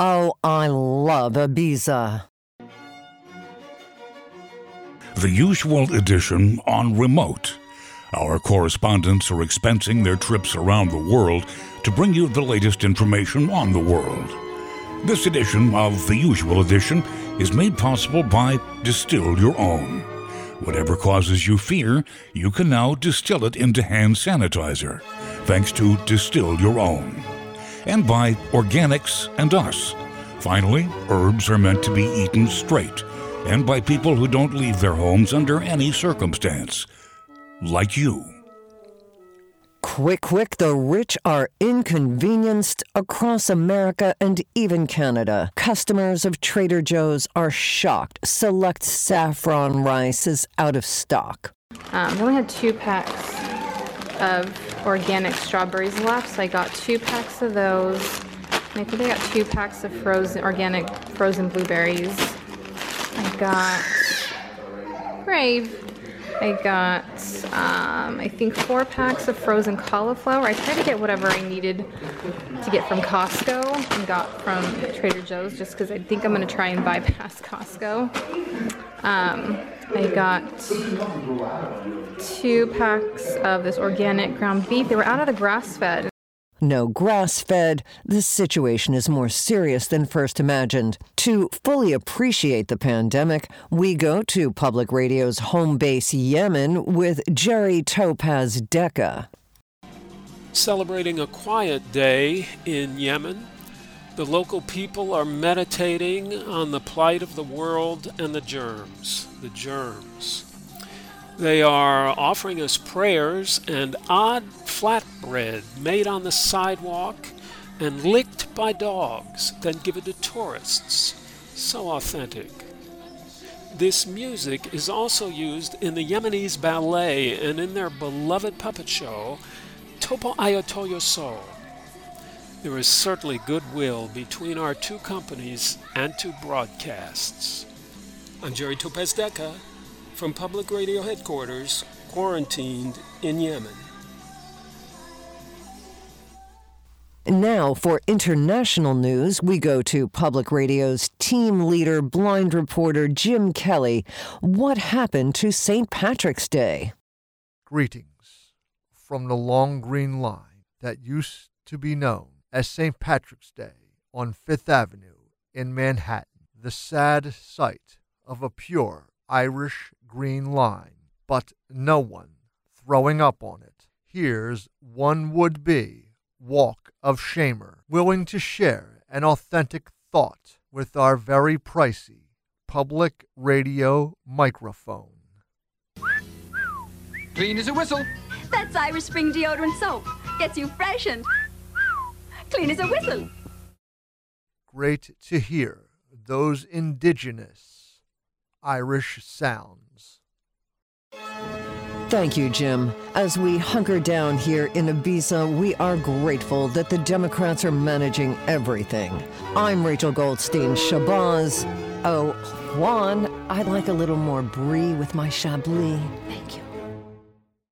Oh, I love Ibiza. The usual edition on remote. Our correspondents are expensing their trips around the world to bring you the latest information on the world. This edition of The Usual Edition is made possible by Distill Your Own. Whatever causes you fear, you can now distill it into hand sanitizer, thanks to Distill Your Own. And by Organics and Us. Finally, herbs are meant to be eaten straight, and by people who don't leave their homes under any circumstance, like you. Quick, quick, the rich are inconvenienced across America and even Canada. Customers of Trader Joe's are shocked. Select saffron rice is out of stock. Um, we only had two packs of organic strawberries left, so I got two packs of those. I think I got two packs of frozen organic frozen blueberries. I got Brave. I got, um, I think, four packs of frozen cauliflower. I tried to get whatever I needed to get from Costco and got from Trader Joe's just because I think I'm going to try and bypass Costco. Um, I got two packs of this organic ground beef. They were out of the grass fed. No grass fed, the situation is more serious than first imagined. To fully appreciate the pandemic, we go to Public Radio's home base, Yemen, with Jerry Topaz Decca. Celebrating a quiet day in Yemen, the local people are meditating on the plight of the world and the germs. The germs. They are offering us prayers and odd flatbread made on the sidewalk and licked by dogs, then given to tourists. So authentic. This music is also used in the Yemenis ballet and in their beloved puppet show, Topo Ayotoyo So. There is certainly goodwill between our two companies and two broadcasts. I'm Jerry Topez Decca from Public Radio Headquarters, quarantined in Yemen. Now, for international news, we go to Public Radio's team leader, blind reporter Jim Kelly. What happened to St. Patrick's Day? Greetings from the long green line that used to be known as St. Patrick's Day on Fifth Avenue in Manhattan, the sad sight of a pure Irish green line, but no one throwing up on it. Here's one would be walk of shamer, willing to share an authentic thought with our very pricey public radio microphone. Clean as a whistle. That's Irish Spring deodorant soap. Gets you fresh and clean as a whistle. Great to hear those indigenous Irish sounds. Thank you, Jim. As we hunker down here in Ibiza, we are grateful that the Democrats are managing everything. I'm Rachel Goldstein Shabazz. Oh, Juan, I'd like a little more brie with my chablis. Thank you.